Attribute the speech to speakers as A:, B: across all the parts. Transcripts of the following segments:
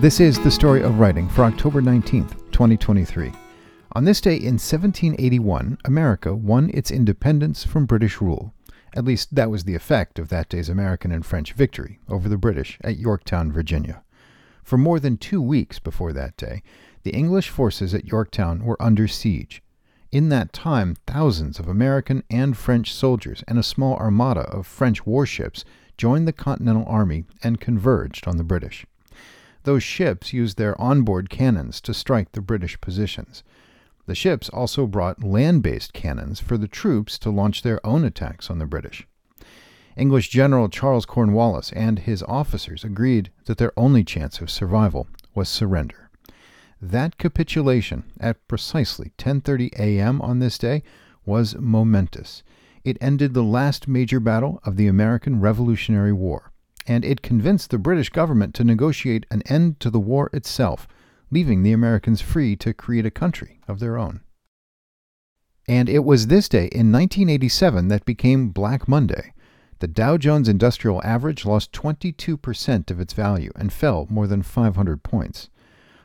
A: This is the story of writing for October 19th, 2023. On this day in 1781, America won its independence from British rule. At least that was the effect of that day's American and French victory over the British at Yorktown, Virginia. For more than two weeks before that day, the English forces at Yorktown were under siege. In that time, thousands of American and French soldiers and a small armada of French warships joined the Continental Army and converged on the British. Those ships used their onboard cannons to strike the British positions. The ships also brought land based cannons for the troops to launch their own attacks on the British. English General Charles Cornwallis and his officers agreed that their only chance of survival was surrender. That capitulation at precisely 10:30 a.m. on this day was momentous. It ended the last major battle of the American Revolutionary War and it convinced the British government to negotiate an end to the war itself, leaving the Americans free to create a country of their own. And it was this day in 1987 that became Black Monday. The Dow Jones Industrial Average lost 22% of its value and fell more than 500 points.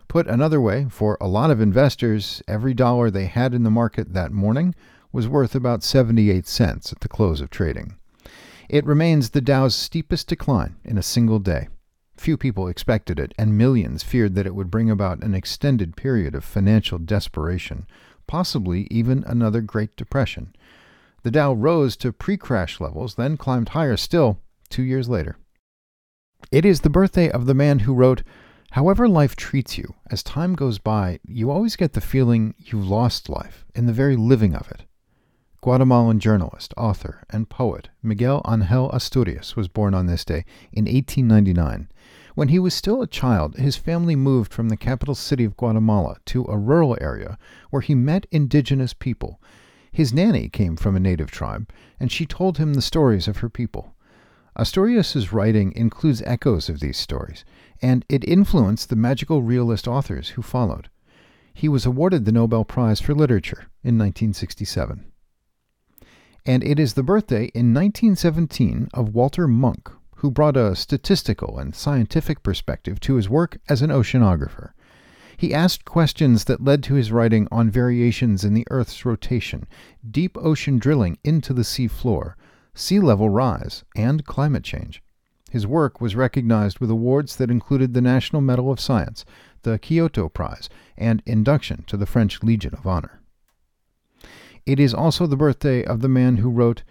A: Put another way, for a lot of investors, every dollar they had in the market that morning was worth about 78 cents at the close of trading. It remains the Dow's steepest decline in a single day. Few people expected it, and millions feared that it would bring about an extended period of financial desperation, possibly even another Great Depression. The Dow rose to pre crash levels, then climbed higher still two years later. It is the birthday of the man who wrote, However life treats you, as time goes by, you always get the feeling you've lost life in the very living of it. Guatemalan journalist, author, and poet Miguel Angel Asturias was born on this day in 1899. When he was still a child, his family moved from the capital city of Guatemala to a rural area where he met indigenous people. His nanny came from a native tribe, and she told him the stories of her people. Asturias's writing includes echoes of these stories, and it influenced the magical realist authors who followed. He was awarded the Nobel Prize for Literature in 1967 and it is the birthday in 1917 of Walter Munk, who brought a statistical and scientific perspective to his work as an oceanographer. He asked questions that led to his writing on variations in the Earth's rotation, deep ocean drilling into the sea floor, sea level rise, and climate change. His work was recognized with awards that included the National Medal of Science, the Kyoto Prize, and induction to the French Legion of Honor. It is also the birthday of the man who wrote,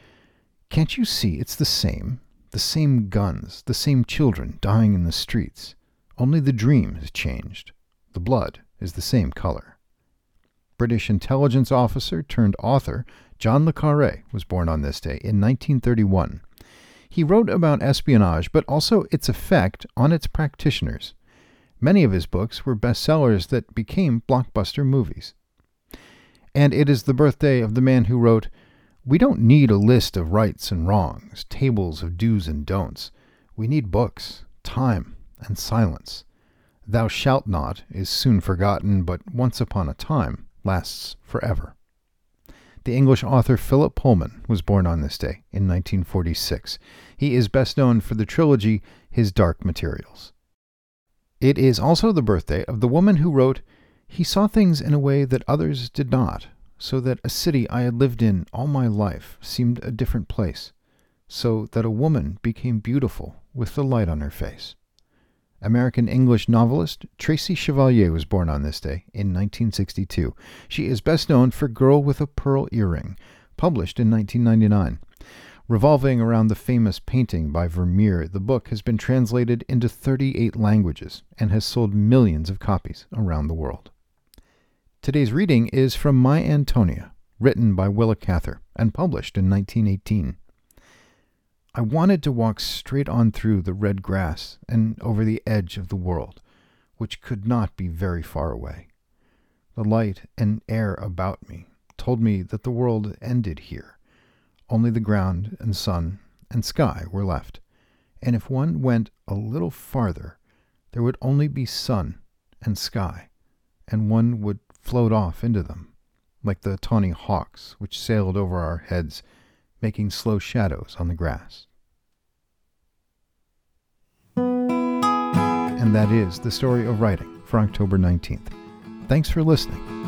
A: Can't you see it's the same? The same guns, the same children dying in the streets. Only the dream has changed. The blood is the same color. British intelligence officer turned author John le Carre was born on this day in 1931. He wrote about espionage, but also its effect on its practitioners. Many of his books were bestsellers that became blockbuster movies. And it is the birthday of the man who wrote, We don't need a list of rights and wrongs, tables of do's and don'ts. We need books, time, and silence. Thou shalt not is soon forgotten, but once upon a time lasts forever. The English author Philip Pullman was born on this day in 1946. He is best known for the trilogy His Dark Materials. It is also the birthday of the woman who wrote he saw things in a way that others did not, so that a city I had lived in all my life seemed a different place, so that a woman became beautiful with the light on her face. American English novelist Tracy Chevalier was born on this day in 1962. She is best known for Girl with a Pearl Earring, published in 1999. Revolving around the famous painting by Vermeer, the book has been translated into 38 languages and has sold millions of copies around the world. Today's reading is from My Antonia, written by Willa Cather and published in 1918. I wanted to walk straight on through the red grass and over the edge of the world, which could not be very far away. The light and air about me told me that the world ended here. Only the ground and sun and sky were left, and if one went a little farther, there would only be sun and sky, and one would float off into them, like the tawny hawks which sailed over our heads, making slow shadows on the grass. and that is the story of writing for October 19th. Thanks for listening.